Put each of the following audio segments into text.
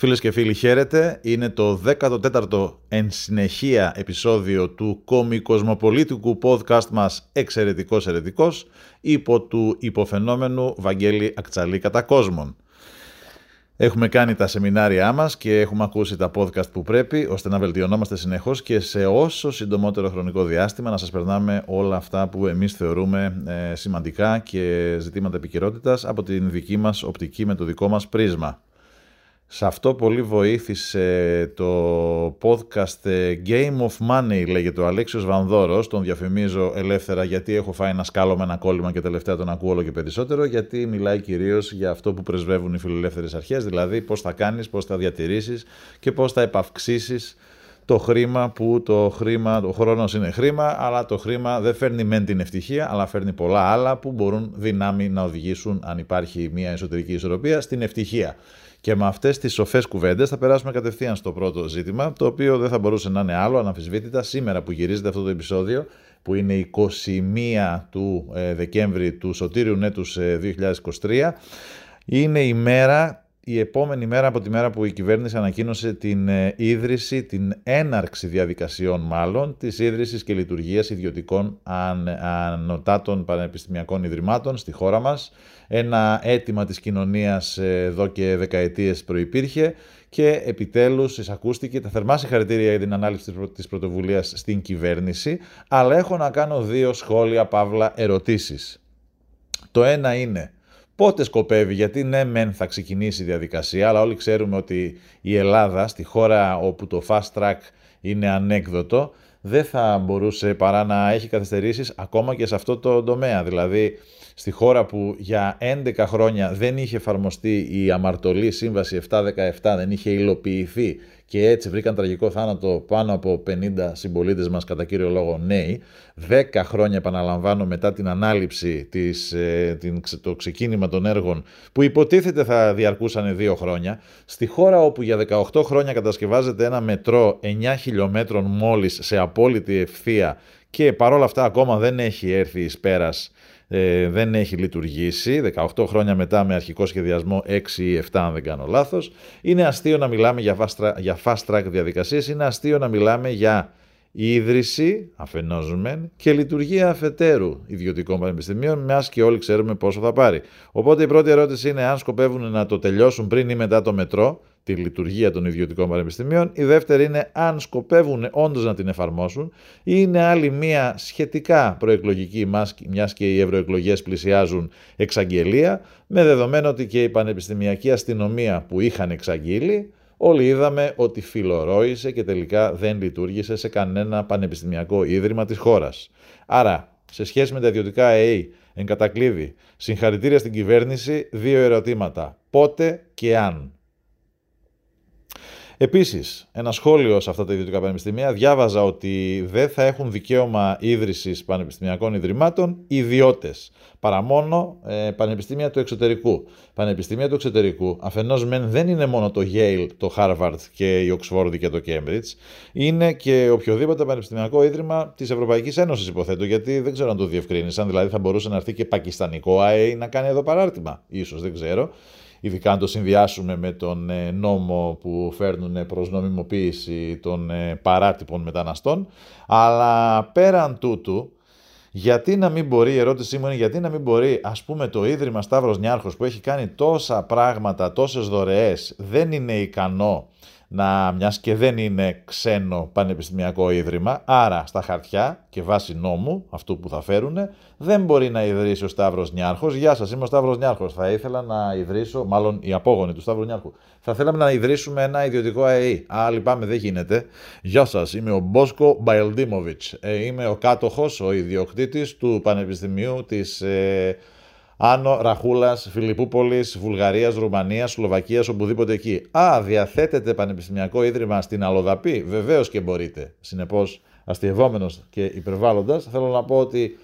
Φίλες και φίλοι, χαίρετε. Είναι το 14ο εν συνεχεία επεισόδιο του κομικοσμοπολίτικου podcast μας «Εξαιρετικός Ερετικός» υπό του υποφαινόμενου Βαγγέλη Ακτσαλή κατά κόσμον. Έχουμε κάνει τα σεμινάρια μας και έχουμε ακούσει τα podcast που πρέπει ώστε να βελτιωνόμαστε συνεχώς και σε όσο συντομότερο χρονικό διάστημα να σας περνάμε όλα αυτά που εμείς θεωρούμε ε, σημαντικά και ζητήματα επικαιρότητας από την δική μας οπτική με το δικό μας πρίσμα. Σε αυτό πολύ βοήθησε το podcast ε, Game of Money, λέγεται ο Αλέξιος Βανδόρος, τον διαφημίζω ελεύθερα γιατί έχω φάει ένα σκάλο με ένα κόλλημα και τελευταία τον ακούω όλο και περισσότερο, γιατί μιλάει κυρίως για αυτό που πρεσβεύουν οι φιλελεύθερες αρχές, δηλαδή πώς θα κάνεις, πώς θα διατηρήσεις και πώς θα επαυξήσεις το χρήμα που το χρήμα, ο χρόνος είναι χρήμα, αλλά το χρήμα δεν φέρνει μεν την ευτυχία, αλλά φέρνει πολλά άλλα που μπορούν δυνάμει να οδηγήσουν, αν υπάρχει μια εσωτερική ισορροπία, στην ευτυχία. Και με αυτές τις σοφές κουβέντες θα περάσουμε κατευθείαν στο πρώτο ζήτημα, το οποίο δεν θα μπορούσε να είναι άλλο αναμφισβήτητα σήμερα που γυρίζεται αυτό το επεισόδιο, που είναι 21 του ε, Δεκέμβρη του Σωτήριου Νέτους 2023. Ε, είναι η μέρα η επόμενη μέρα από τη μέρα που η κυβέρνηση ανακοίνωσε την ε, ίδρυση, την έναρξη διαδικασιών μάλλον, της ίδρυσης και λειτουργίας ιδιωτικών αν, ανωτάτων πανεπιστημιακών ιδρυμάτων στη χώρα μας. Ένα αίτημα της κοινωνίας ε, εδώ και δεκαετίες προϋπήρχε και επιτέλους εισακούστηκε τα θερμά συγχαρητήρια για την ανάλυση της πρωτοβουλίας στην κυβέρνηση, αλλά έχω να κάνω δύο σχόλια, παύλα, ερωτήσεις. Το ένα είναι, Πότε σκοπεύει, γιατί ναι μεν θα ξεκινήσει η διαδικασία, αλλά όλοι ξέρουμε ότι η Ελλάδα, στη χώρα όπου το fast track είναι ανέκδοτο, δεν θα μπορούσε παρά να έχει καθυστερήσεις ακόμα και σε αυτό το τομέα. Δηλαδή, στη χώρα που για 11 χρόνια δεν είχε εφαρμοστεί η αμαρτωλή σύμβαση 717, δεν είχε υλοποιηθεί και έτσι βρήκαν τραγικό θάνατο πάνω από 50 συμπολίτες μας κατά κύριο λόγο νέοι. 10 χρόνια επαναλαμβάνω μετά την ανάληψη, της, ε, την, το ξεκίνημα των έργων που υποτίθεται θα διαρκούσαν 2 χρόνια. Στη χώρα όπου για 18 χρόνια κατασκευάζεται ένα μετρό 9 χιλιόμετρων μόλις σε απόλυτη ευθεία και παρόλα αυτά ακόμα δεν έχει έρθει εις πέρας ε, δεν έχει λειτουργήσει, 18 χρόνια μετά με αρχικό σχεδιασμό 6 ή 7 αν δεν κάνω λάθος. Είναι αστείο να μιλάμε για fast, για fast track διαδικασίες, είναι αστείο να μιλάμε για ίδρυση αφενός μεν και λειτουργία αφετέρου ιδιωτικών πανεπιστημίων, μιας και όλοι ξέρουμε πόσο θα πάρει. Οπότε η πρώτη ερώτηση είναι αν σκοπεύουν να το τελειώσουν πριν ή μετά το μετρό, τη λειτουργία των ιδιωτικών πανεπιστημίων. Η δεύτερη είναι αν σκοπεύουν όντως να την εφαρμόσουν ή είναι άλλη μία σχετικά προεκλογική, μιας και οι ευρωεκλογές πλησιάζουν εξαγγελία, με δεδομένο ότι και η πανεπιστημιακή αστυνομία που είχαν εξαγγείλει Όλοι είδαμε ότι φιλορόησε και τελικά δεν λειτουργήσε σε κανένα πανεπιστημιακό ίδρυμα της χώρας. Άρα, σε σχέση με τα ιδιωτικά ΑΕΗ, εν κατακλείδη, συγχαρητήρια στην κυβέρνηση, δύο ερωτήματα. Πότε και αν. Επίσης, ένα σχόλιο σε αυτά τα ιδιωτικά πανεπιστημία διάβαζα ότι δεν θα έχουν δικαίωμα ίδρυσης πανεπιστημιακών ιδρυμάτων ιδιώτες, παρά μόνο ε, πανεπιστήμια του εξωτερικού. Πανεπιστήμια του εξωτερικού, αφενός μεν δεν είναι μόνο το Yale, το Harvard και η Oxford και το Cambridge, είναι και οποιοδήποτε πανεπιστημιακό ίδρυμα της Ευρωπαϊκής Ένωσης, υποθέτω, γιατί δεν ξέρω αν το διευκρίνησαν. Δηλαδή, θα μπορούσε να έρθει και πακιστανικό ΑΕ να κάνει εδώ παράρτημα. Ίσως, δεν ξέρω ειδικά αν το συνδυάσουμε με τον ε, νόμο που φέρνουν προς νομιμοποίηση των ε, παράτυπων μεταναστών. Αλλά πέραν τούτου, γιατί να μην μπορεί, η ερώτησή μου είναι γιατί να μην μπορεί ας πούμε το Ίδρυμα Σταύρος Νιάρχος που έχει κάνει τόσα πράγματα, τόσες δωρεές, δεν είναι ικανό να, μιας και δεν είναι ξένο πανεπιστημιακό ίδρυμα, άρα στα χαρτιά και βάσει νόμου, αυτού που θα φέρουν, δεν μπορεί να ιδρύσει ο Σταύρος Νιάρχος. Γεια σας, είμαι ο Σταύρος Νιάρχος. Θα ήθελα να ιδρύσω, μάλλον οι απόγονοι του Σταύρου Νιάρχου, θα θέλαμε να ιδρύσουμε ένα ιδιωτικό ΑΕΗ. Α, λυπάμαι, δεν γίνεται. Γεια σας, είμαι ο Μπόσκο Μπαϊλντίμοβιτς. Ε, είμαι ο κάτοχος, ο ιδιοκτήτης του Πανεπιστημίου της... Ε, Άνω Ραχούλας, Φιλιππούπολης, Βουλγαρίας, Ρουμανίας, Σλοβακίας, οπουδήποτε εκεί. Α, διαθέτεται πανεπιστημιακό ίδρυμα στην Αλοδαπή; Βεβαίως και μπορείτε. Συνεπώς, αστειευόμενος και υπερβάλλοντας, θέλω να πω ότι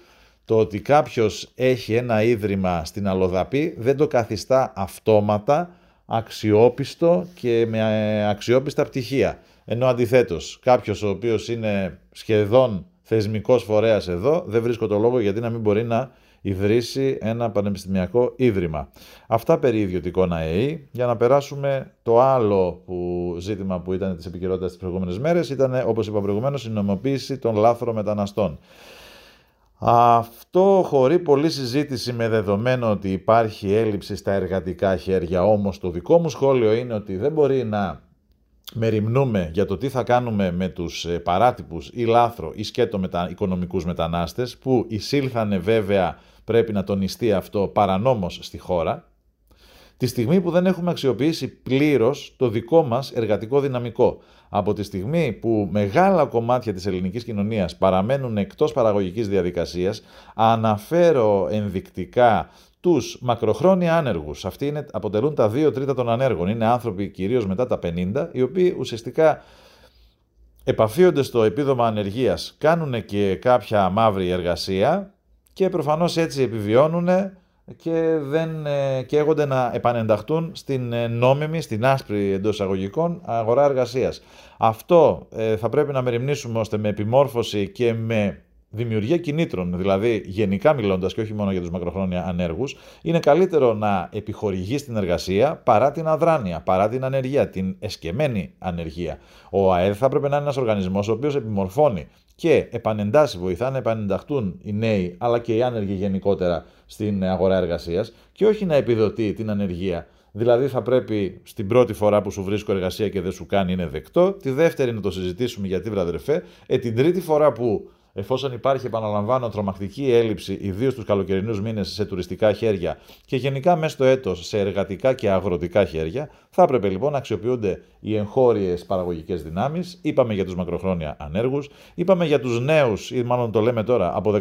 το ότι κάποιος έχει ένα ίδρυμα στην Αλοδαπή δεν το καθιστά αυτόματα αξιόπιστο και με αξιόπιστα πτυχία. Ενώ αντιθέτως, κάποιος ο οποίος είναι σχεδόν θεσμικός φορέας εδώ, δεν βρίσκω το λόγο γιατί να μην μπορεί να ιδρύσει ένα πανεπιστημιακό ίδρυμα. Αυτά περί ιδιωτικών ΑΕΗ. Για να περάσουμε το άλλο που, ζήτημα που ήταν της επικαιρότητας τις προηγούμενες μέρες, ήταν, όπως είπα προηγουμένως, η νομοποίηση των λάθρων μεταναστών. Αυτό χωρί πολλή συζήτηση με δεδομένο ότι υπάρχει έλλειψη στα εργατικά χέρια, όμως το δικό μου σχόλιο είναι ότι δεν μπορεί να μεριμνούμε για το τι θα κάνουμε με τους ε, παράτυπους ή λάθρο ή σκέτο μετα... οικονομικούς μετανάστες που εισήλθανε βέβαια πρέπει να τονιστεί αυτό παρανόμως στη χώρα τη στιγμή που δεν έχουμε αξιοποιήσει πλήρως το δικό μας εργατικό δυναμικό. Από τη στιγμή που μεγάλα κομμάτια της ελληνικής κοινωνίας παραμένουν εκτός παραγωγικής διαδικασίας, αναφέρω ενδεικτικά τους μακροχρόνια άνεργους. Αυτοί είναι, αποτελούν τα δύο τρίτα των ανέργων. Είναι άνθρωποι κυρίως μετά τα 50, οι οποίοι ουσιαστικά επαφίονται στο επίδομα ανεργίας, κάνουν και κάποια μαύρη εργασία και προφανώς έτσι επιβιώνουν και δεν ε, καίγονται να επανενταχτούν στην ε, νόμιμη, στην άσπρη εντός αγωγικών αγορά εργασίας. Αυτό ε, θα πρέπει να μεριμνήσουμε ώστε με επιμόρφωση και με δημιουργία κινήτρων, δηλαδή γενικά μιλώντας και όχι μόνο για τους μακροχρόνια ανέργους, είναι καλύτερο να επιχορηγεί την εργασία παρά την αδράνεια, παρά την ανεργία, την εσκεμμένη ανεργία. Ο ΑΕΔ θα πρέπει να είναι ένας οργανισμός ο οποίος επιμορφώνει και επανεντάσεις, βοηθά να επανενταχτούν οι νέοι αλλά και οι άνεργοι γενικότερα στην αγορά εργασίας και όχι να επιδοτεί την ανεργία. Δηλαδή θα πρέπει στην πρώτη φορά που σου βρίσκω εργασία και δεν σου κάνει είναι δεκτό, τη δεύτερη να το συζητήσουμε γιατί βραδερφέ, ε, την τρίτη φορά που εφόσον υπάρχει, επαναλαμβάνω, τρομακτική έλλειψη, ιδίως τους καλοκαιρινούς μήνες σε τουριστικά χέρια και γενικά μέσα στο έτος σε εργατικά και αγροτικά χέρια, θα έπρεπε λοιπόν να αξιοποιούνται οι εγχώριες παραγωγικές δυνάμεις. Είπαμε για τους μακροχρόνια ανέργους, είπαμε για τους νέους, ή μάλλον το λέμε τώρα, από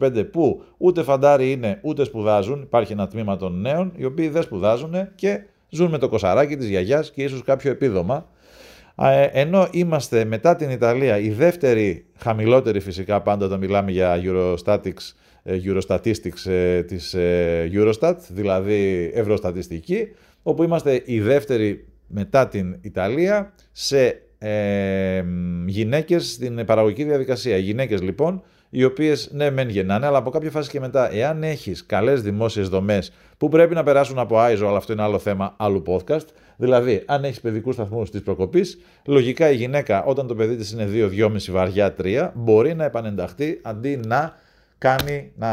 15-25 που ούτε φαντάρι είναι ούτε σπουδάζουν. Υπάρχει ένα τμήμα των νέων, οι οποίοι δεν σπουδάζουν και ζουν με το κοσαράκι της γιαγιάς και ίσως κάποιο επίδομα ε, ενώ είμαστε μετά την Ιταλία η δεύτερη χαμηλότερη φυσικά πάντα όταν μιλάμε για Eurostatics, ε, Eurostatistics ε, της Eurostat, δηλαδή ευρωστατιστική, όπου είμαστε η δεύτερη μετά την Ιταλία σε ε, γυναίκες στην παραγωγική διαδικασία. Οι γυναίκες λοιπόν οι οποίες ναι, μεν γεννάνε, αλλά από κάποια φάση και μετά, εάν έχεις καλές δημόσιες δομές που πρέπει να περάσουν από ISO, αλλά αυτό είναι άλλο θέμα άλλου podcast. Δηλαδή, αν έχεις παιδικούς σταθμούς της προκοπής, λογικά η γυναίκα όταν το παιδί της είναι 2-2,5 βαριά 3, μπορεί να επανενταχθεί αντί να κάνει να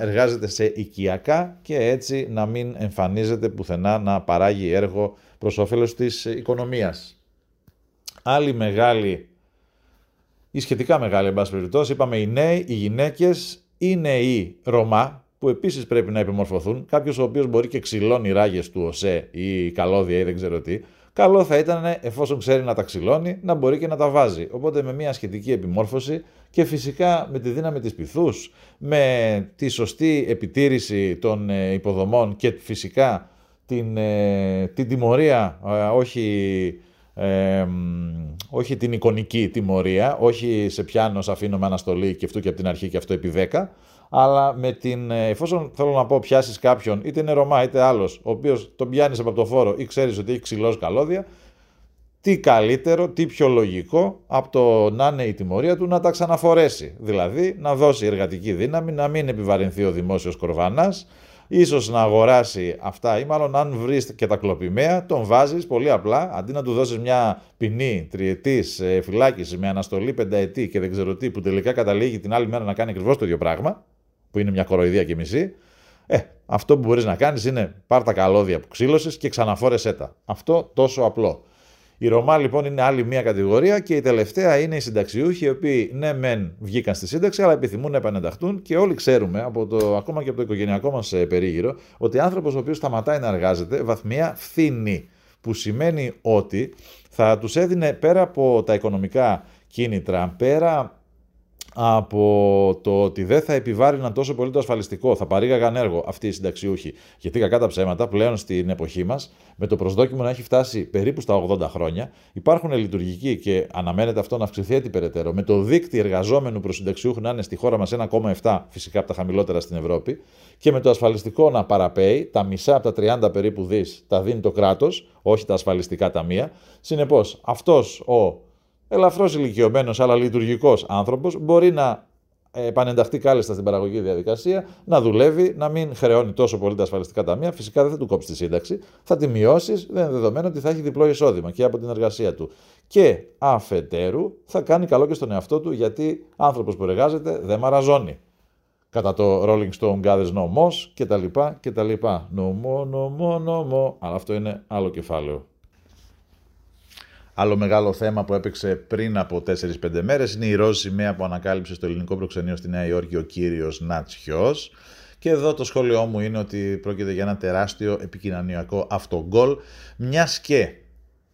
εργάζεται σε οικιακά και έτσι να μην εμφανίζεται πουθενά να παράγει έργο προς όφελος της οικονομίας. Άλλη μεγάλη ή σχετικά μεγάλη, εν πάση περιπτώσει, είπαμε οι νέοι, οι γυναίκες, είναι οι Ρωμά, που επίσης πρέπει να επιμορφωθούν. Κάποιος ο οποίος μπορεί και ξυλώνει ράγες του ΟΣΕ ή καλώδια ή δεν ξέρω τι. Καλό θα ήταν, εφόσον ξέρει να τα ξυλώνει, να μπορεί και να τα βάζει. Οπότε με μια σχετική επιμόρφωση και φυσικά με τη δύναμη της πυθούς, με τη σωστή επιτήρηση των ε, υποδομών και φυσικά την, ε, την τιμωρία, ε, όχι όχι την εικονική τιμωρία, όχι σε πιάνω, σε αφήνω με αναστολή και αυτό και από την αρχή και αυτό επί 10, αλλά με την, ε, εφόσον θέλω να πω πιάσεις κάποιον, είτε είναι Ρωμά είτε άλλος, ο οποίος τον πιάνεις από το φόρο ή ξέρεις ότι έχει ξυλώσει καλώδια, τι καλύτερο, τι πιο λογικό από το να είναι η τιμωρία του να τα ξαναφορέσει. Δηλαδή να δώσει εργατική δύναμη, να μην επιβαρυνθεί ο δημόσιος κορβανάς, ίσως να αγοράσει αυτά ή μάλλον αν βρεις και τα κλοπημαία, τον βάζεις πολύ απλά, αντί να του δώσεις μια ποινή τριετής ε, φυλάκιση με αναστολή πενταετή και δεν ξέρω τι που τελικά καταλήγει την άλλη μέρα να κάνει ακριβώς το ίδιο πράγμα, που είναι μια κοροϊδία και μισή, ε, αυτό που μπορείς να κάνεις είναι πάρ τα καλώδια που ξύλωσες και ξαναφόρεσέ τα. Αυτό τόσο απλό. Η Ρωμά λοιπόν είναι άλλη μία κατηγορία και η τελευταία είναι οι συνταξιούχοι, οι οποίοι ναι, μεν βγήκαν στη σύνταξη, αλλά επιθυμούν να επανενταχθούν και όλοι ξέρουμε, από το, ακόμα και από το οικογενειακό μας ε, περίγυρο, ότι άνθρωπος ο οποίος σταματάει να εργάζεται βαθμία φθήνει. Που σημαίνει ότι θα τους έδινε πέρα από τα οικονομικά κίνητρα, πέρα από το ότι δεν θα επιβάρυναν τόσο πολύ το ασφαλιστικό, θα παρήγαγαν έργο αυτοί οι συνταξιούχοι. Γιατί κακά τα ψέματα πλέον στην εποχή μας, με το προσδόκιμο να έχει φτάσει περίπου στα 80 χρόνια, υπάρχουν λειτουργικοί και αναμένεται αυτό να αυξηθεί έτσι περαιτέρω. Με το δίκτυο εργαζόμενου προς συνταξιούχου να είναι στη χώρα μας 1,7 φυσικά από τα χαμηλότερα στην Ευρώπη και με το ασφαλιστικό να παραπέει, τα μισά από τα 30 περίπου δις τα δίνει το κράτος, όχι τα ασφαλιστικά ταμεία. Συνεπώς, αυτός ο ελαφρώς ηλικιωμένος αλλά λειτουργικός άνθρωπος μπορεί να επανενταχθεί κάλλιστα στην παραγωγική διαδικασία, να δουλεύει, να μην χρεώνει τόσο πολύ τα ασφαλιστικά ταμεία. Φυσικά δεν θα του κόψει τη σύνταξη, θα τη μειώσει, δεν είναι δεδομένο ότι θα έχει διπλό εισόδημα και από την εργασία του. Και αφετέρου θα κάνει καλό και στον εαυτό του γιατί άνθρωπος που εργάζεται δεν μαραζώνει. Κατά το Rolling Stone Gathers No Moss και τα λοιπά και τα λοιπά. Νομό, νομό, νομό. Αλλά αυτό είναι άλλο κεφάλαιο. Άλλο μεγάλο θέμα που έπαιξε πριν από 4-5 μέρες είναι η ροζ σημαία που ανακάλυψε στο ελληνικό προξενείο στη Νέα Υόρκη ο κύριος Νατσιό. Και εδώ το σχόλιο μου είναι ότι πρόκειται για ένα τεράστιο επικοινωνιακό αυτογκολ, μιας και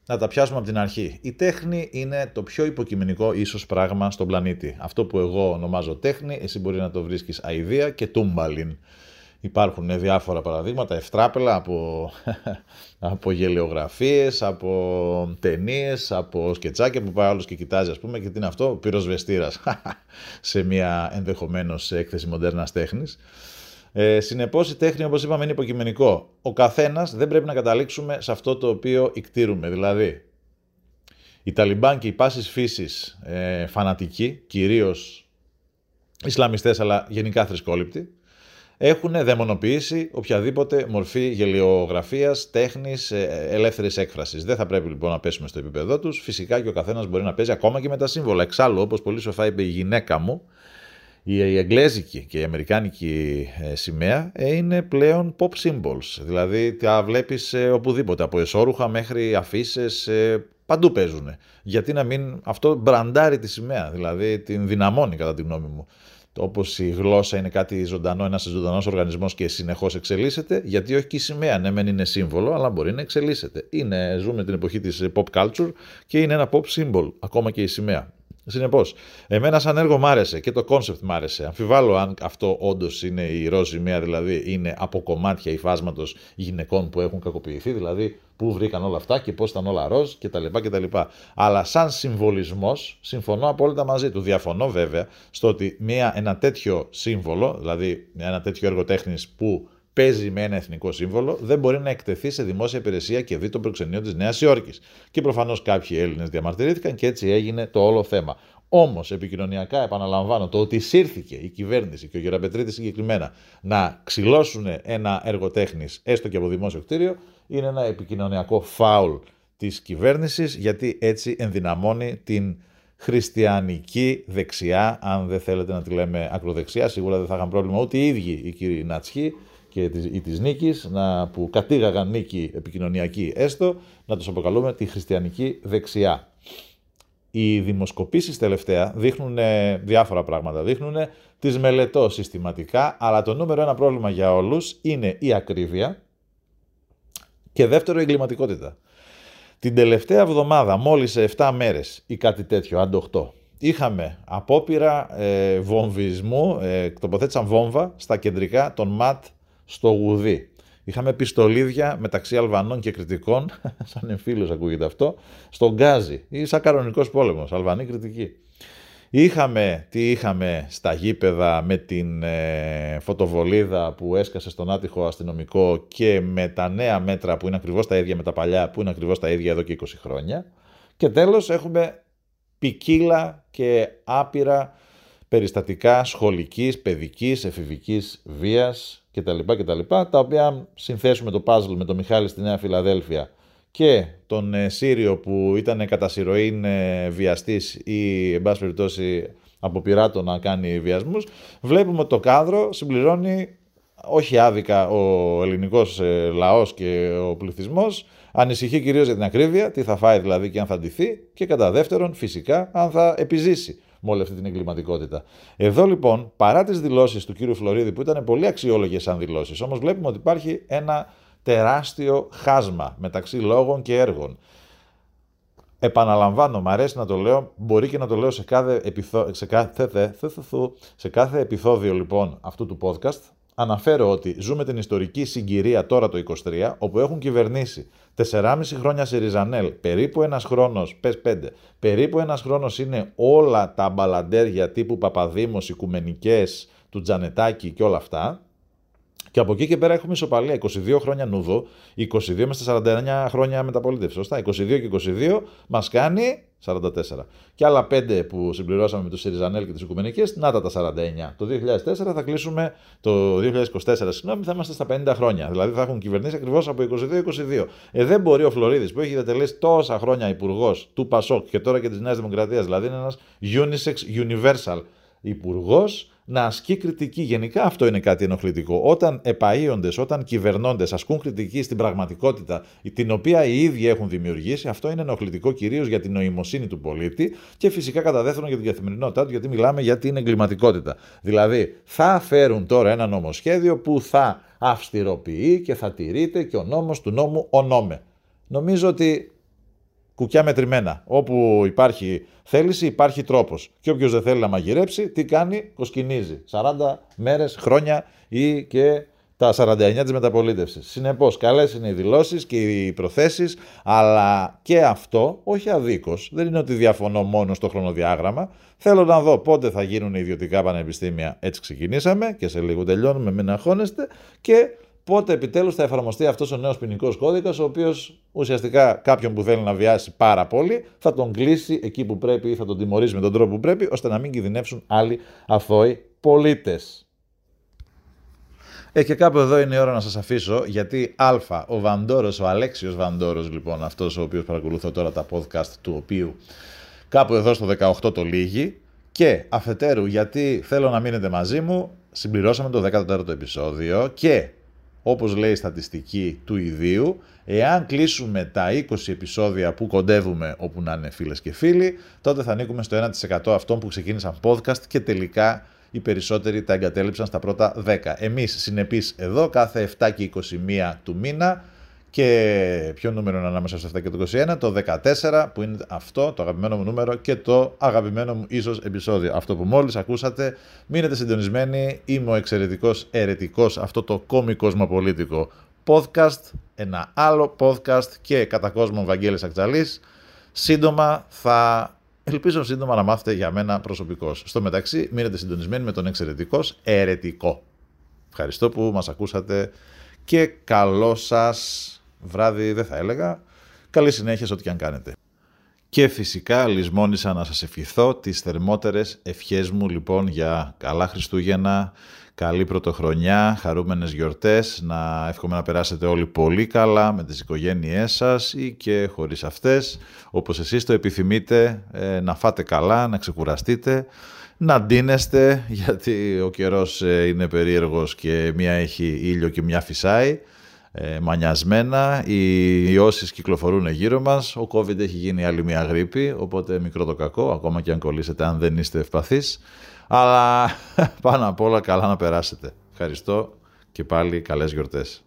να τα πιάσουμε από την αρχή. Η τέχνη είναι το πιο υποκειμενικό ίσως πράγμα στον πλανήτη. Αυτό που εγώ ονομάζω τέχνη, εσύ μπορεί να το βρίσκεις αηδία και τούμπαλιν. Υπάρχουν διάφορα παραδείγματα, ευτράπελα από, από γελιογραφίες, από ταινίες, από σκετσάκια που πάει άλλος και κοιτάζει ας πούμε και τι είναι αυτό, πυροσβεστήρας σε μια ενδεχομένως έκθεση μοντέρνας τέχνης. Ε, Συνεπώς, η τέχνη, όπως είπαμε, είναι υποκειμενικό. Ο καθένας δεν πρέπει να καταλήξουμε σε αυτό το οποίο ικτήρουμε. Δηλαδή, οι Ταλιμπάν και οι πάσης φύσης ε, φανατικοί, κυρίως Ισλαμιστές, αλλά γενικά θρησκόληπτοι, έχουν δαιμονοποιήσει οποιαδήποτε μορφή γελιογραφίας, τέχνης, ε, ελεύθερης έκφρασης. Δεν θα πρέπει λοιπόν να πέσουμε στο επίπεδό τους. Φυσικά και ο καθένας μπορεί να παίζει ακόμα και με τα σύμβολα. Εξάλλου, όπως πολύ σοφά είπε η γυναίκα μου, η εγγλέζικη και η αμερικάνικη ε, σημαία ε, είναι πλέον pop symbols. Δηλαδή τα βλέπεις οπουδήποτε, από εσώρουχα μέχρι αφήσεις παντού παίζουν. Γιατί να μην αυτό μπραντάρει τη σημαία, δηλαδή την δυναμώνει κατά τη γνώμη μου. Όπως η γλώσσα είναι κάτι ζωντανό, ένας ζωντανός οργανισμός και συνεχώς εξελίσσεται, γιατί όχι και η σημαία. Ναι, μεν είναι σύμβολο, αλλά μπορεί να εξελίσσεται. Είναι, ζούμε την εποχή της pop culture και είναι ένα pop symbol, ακόμα και η σημαία. Συνεπώς, εμένα σαν έργο μ' άρεσε και το κόνσεπτ μ' άρεσε. Αμφιβάλλω αν αυτό όντως είναι η ροζ σημαία, δηλαδή είναι από κομμάτια υφάσματος γυναικών που έχουν κακοποιηθεί, δηλαδή πού βρήκαν όλα αυτά και πώς ήταν όλα ροζ κτλ. κτλ. Αλλά σαν συμβολισμός συμφωνώ απόλυτα μαζί του. Διαφωνώ βέβαια στο ότι μια, ένα τέτοιο σύμβολο, δηλαδή ένα τέτοιο έργο τέχνης που παίζει με ένα εθνικό σύμβολο, δεν μπορεί να εκτεθεί σε δημόσια υπηρεσία και δει το προξενείο της Νέας Υόρκης. Και προφανώς κάποιοι Έλληνες διαμαρτυρήθηκαν και έτσι έγινε το όλο θέμα. Όμως, επικοινωνιακά, επαναλαμβάνω, το ότι σύρθηκε η κυβέρνηση και ο Γεραπετρίτη συγκεκριμένα να ξυλώσουν ένα έργο τέχνης, έστω και από δημόσιο κτίριο, είναι ένα επικοινωνιακό φάουλ της κυβέρνησης, γιατί έτσι ενδυναμώνει την χριστιανική δεξιά, αν δεν θέλετε να τη λέμε ακροδεξιά, σίγουρα δεν θα είχαν πρόβλημα ούτε οι ίδιοι οι κύριοι Νατσχοί, και της, ή της νίκης, να, που κατήγαγαν νίκη επικοινωνιακή έστω, να τους αποκαλούμε τη χριστιανική δεξιά. Οι δημοσκοπήσεις τελευταία δείχνουν διάφορα πράγματα. Δείχνουν τις μελετώ συστηματικά, αλλά το νούμερο ένα πρόβλημα για όλους είναι η ακρίβεια και δεύτερο η εγκληματικότητα. Την τελευταία εβδομάδα, μόλις σε 7 μέρες ή κάτι τέτοιο, αντί 8, είχαμε απόπειρα ε, βομβισμού, ε, τοποθέτησαν βόμβα στα κεντρικά των ΜΑΤ στο Γουδί. Είχαμε πιστολίδια μεταξύ Αλβανών και Κριτικών, σαν εμφύλιος ακούγεται αυτό, στον Γκάζι ή σαν κανονικός πόλεμος, Αλβανή Κριτική. Είχαμε, τι είχαμε στα γήπεδα με την ε, φωτοβολίδα που έσκασε στον άτυχο αστυνομικό και με τα νέα μέτρα που είναι ακριβώς τα ίδια με τα παλιά, που είναι ακριβώς τα ίδια εδώ και 20 χρόνια. Και τέλος έχουμε ποικίλα και άπειρα περιστατικά σχολικής, παιδικής, εφηβικής βίας κτλ. κτλ τα οποία συνθέσουμε το puzzle με τον Μιχάλη στη Νέα Φιλαδέλφια και τον ε, Σύριο που ήταν κατά συρροήν ε, βιαστής ή εν πάση περιπτώσει από πειράτο να κάνει βιασμούς, βλέπουμε ότι το κάδρο συμπληρώνει όχι άδικα ο ελληνικός ε, λαός και ο πληθυσμός, ανησυχεί κυρίως για την ακρίβεια, τι θα φάει δηλαδή και αν θα ντυθεί και κατά δεύτερον φυσικά αν θα επιζήσει με όλη αυτή την εγκληματικότητα. Εδώ λοιπόν, παρά τις δηλώσεις του κύριου Φλωρίδη που ήταν πολύ αξιόλογες σαν δηλώσεις, όμως βλέπουμε ότι υπάρχει ένα τεράστιο χάσμα μεταξύ λόγων και έργων. Επαναλαμβάνω, μου αρέσει να το λέω, μπορεί και να το λέω σε κάθε, επιθό... σε κάθε... σε κάθε επεισόδιο λοιπόν αυτού του podcast. Αναφέρω ότι ζούμε την ιστορική συγκυρία τώρα το 23, όπου έχουν κυβερνήσει 4,5 χρόνια σε Ριζανέλ, περίπου ένας χρόνος, πες 5, περίπου ένας χρόνος είναι όλα τα μπαλαντέρια τύπου Παπαδήμος, Οικουμενικές, του Τζανετάκη και όλα αυτά, και από εκεί και πέρα έχουμε ισοπαλία. 22 χρόνια νουδό, 22 με 49 χρόνια μεταπολίτευση. Σωστά. 22 και 22 μας κάνει 44. Και άλλα 5 που συμπληρώσαμε με τους Σιριζανέλ και τις Οικουμενικές, να τα τα 49. Το 2004 θα κλείσουμε, το 2024 συγγνώμη, θα είμαστε στα 50 χρόνια. Δηλαδή θα έχουν κυβερνήσει ακριβώς από 22-22. Ε, δεν μπορεί ο Φλωρίδης που έχει διατελέσει τόσα χρόνια υπουργός του Πασόκ και τώρα και της Νέας Δημοκρατίας, δηλαδή είναι ένας unisex universal υπουργός, να ασκεί κριτική. Γενικά αυτό είναι κάτι ενοχλητικό. Όταν επαείοντε, όταν κυβερνώντες ασκούν κριτική στην πραγματικότητα την οποία οι ίδιοι έχουν δημιουργήσει, αυτό είναι ενοχλητικό κυρίως για την νοημοσύνη του πολίτη και φυσικά κατά δεύτερον για την καθημερινότητά του, γιατί μιλάμε για την εγκληματικότητα. Δηλαδή, θα φέρουν τώρα ένα νομοσχέδιο που θα αυστηροποιεί και θα τηρείται και ο νόμος του νόμου ονόμε. Νομίζω ότι κουκιά μετρημένα. Όπου υπάρχει θέληση, υπάρχει τρόπος. Και όποιος δεν θέλει να μαγειρέψει, τι κάνει, κοσκινίζει. 40 μέρες, χρόνια ή και τα 49 της μεταπολίτευσης. Συνεπώς, καλές είναι οι δηλώσεις και οι προθέσεις, αλλά και αυτό, όχι αδίκως, δεν είναι ότι διαφωνώ μόνο στο χρονοδιάγραμμα. Θέλω να δω πότε θα γίνουν οι ιδιωτικά πανεπιστήμια, έτσι ξεκινήσαμε και σε λίγο τελειώνουμε, μην αγχώνεστε, και πότε επιτέλους θα εφαρμοστεί αυτός ο νέος ποινικός κώδικας, ο οποίος ουσιαστικά κάποιον που θέλει να βιάσει πάρα πολύ θα τον κλείσει εκεί που πρέπει ή θα τον τιμωρήσει με τον τρόπο που πρέπει, ώστε να μην κινδυνεύσουν άλλοι αθώοι πολίτες. Ε, και κάπου εδώ είναι η ώρα να σας αφήσω, γιατί α, ο Βαντόρος, ο Αλέξιος Βαντόρος λοιπόν, αυτός ο οποίος παρακολουθώ τώρα τα podcast του οποίου κάπου εδώ στο 18 το λύγει, και αφετέρου γιατί θέλω να μείνετε μαζί μου, συμπληρώσαμε το 14ο επεισόδιο και όπως λέει η στατιστική του ιδίου, εάν κλείσουμε τα 20 επεισόδια που κοντεύουμε όπου να είναι φίλες και φίλοι, τότε θα ανήκουμε στο 1% αυτών που ξεκίνησαν podcast και τελικά οι περισσότεροι τα εγκατέλειψαν στα πρώτα 10. Εμείς συνεπείς εδώ κάθε 7 και 21 του μήνα και ποιο νούμερο είναι ανάμεσα στο 7 και το 21, το 14 που είναι αυτό το αγαπημένο μου νούμερο και το αγαπημένο μου ίσως επεισόδιο. Αυτό που μόλις ακούσατε, μείνετε συντονισμένοι, είμαι ο εξαιρετικός ερετικός, αυτό το κόμικος κοσμοπολίτικο podcast, ένα άλλο podcast και κατά κόσμο Βαγγέλης Ακτζαλής. Σύντομα θα Ελπίζω σύντομα να μάθετε για μένα προσωπικώς. Στο μεταξύ, μείνετε συντονισμένοι με τον εξαιρετικός ερετικό. Ευχαριστώ που μας ακούσατε και καλό σας βράδυ δεν θα έλεγα. Καλή συνέχεια σε ό,τι και αν κάνετε. Και φυσικά λησμόνησα να σας ευχηθώ τις θερμότερες ευχές μου λοιπόν για καλά Χριστούγεννα, καλή πρωτοχρονιά, χαρούμενες γιορτές, να εύχομαι να περάσετε όλοι πολύ καλά με τις οικογένειές σας ή και χωρίς αυτές, όπως εσείς το επιθυμείτε, ε, να φάτε καλά, να ξεκουραστείτε, να ντύνεστε γιατί ο καιρός ε, είναι περίεργος και μία έχει ήλιο και μία φυσάει ε, μανιασμένα, οι ιώσεις κυκλοφορούν γύρω μας, ο COVID έχει γίνει άλλη μια γρήπη, οπότε μικρό το κακό, ακόμα και αν κολλήσετε αν δεν είστε ευπαθείς, αλλά πάνω απ' όλα καλά να περάσετε. Ευχαριστώ και πάλι καλές γιορτές.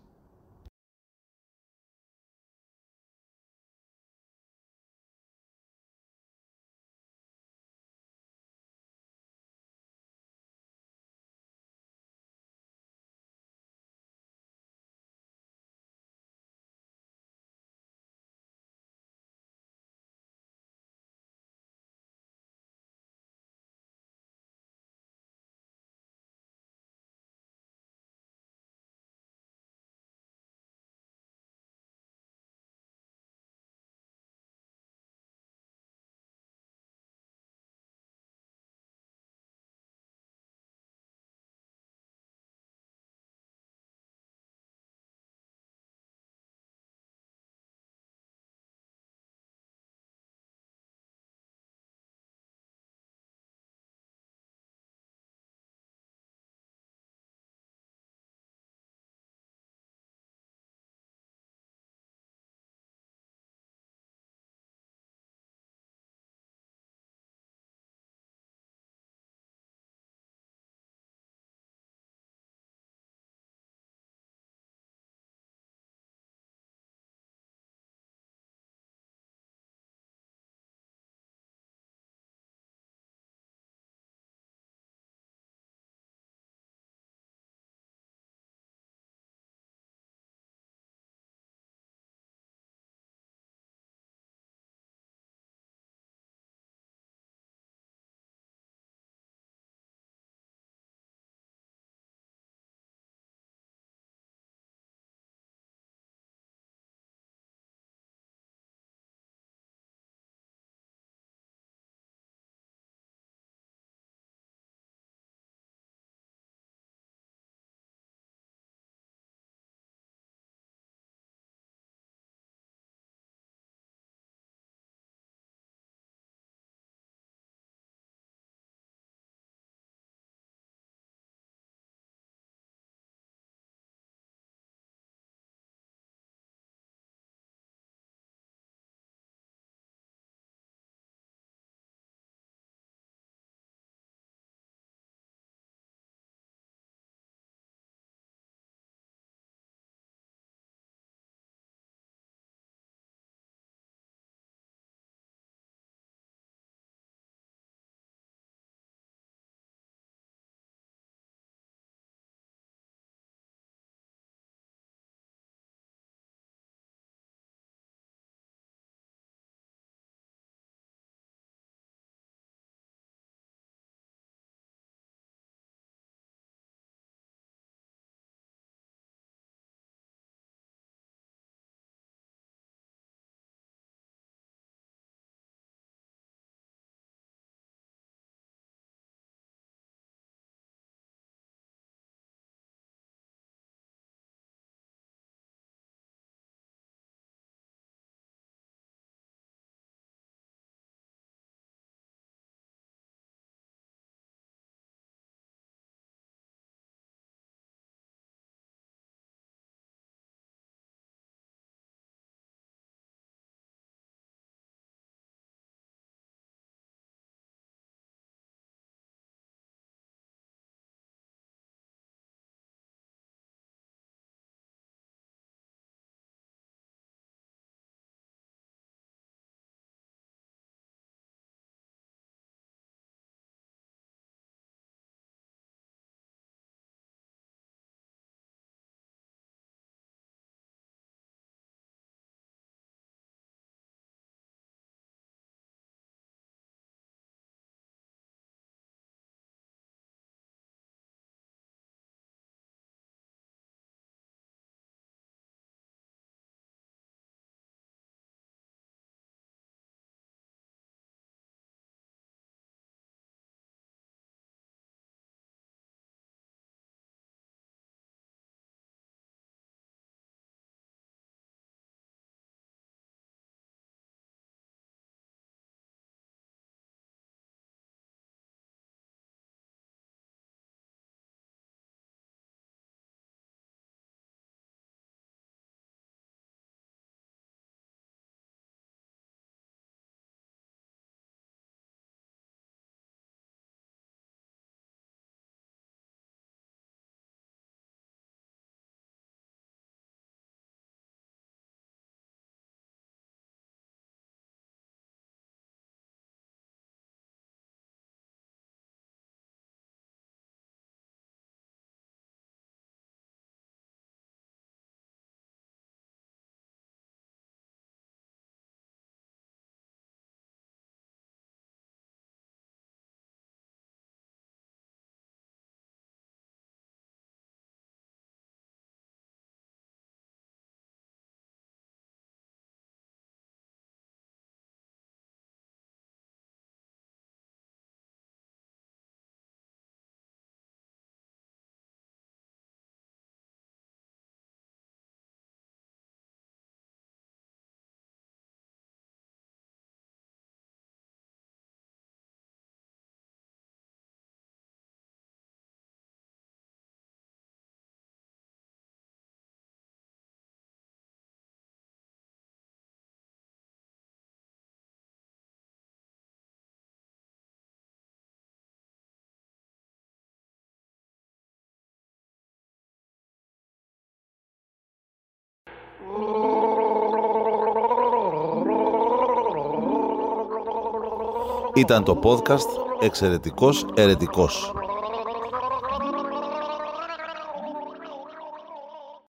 Ήταν το podcast «Εξαιρετικός Ερετικός».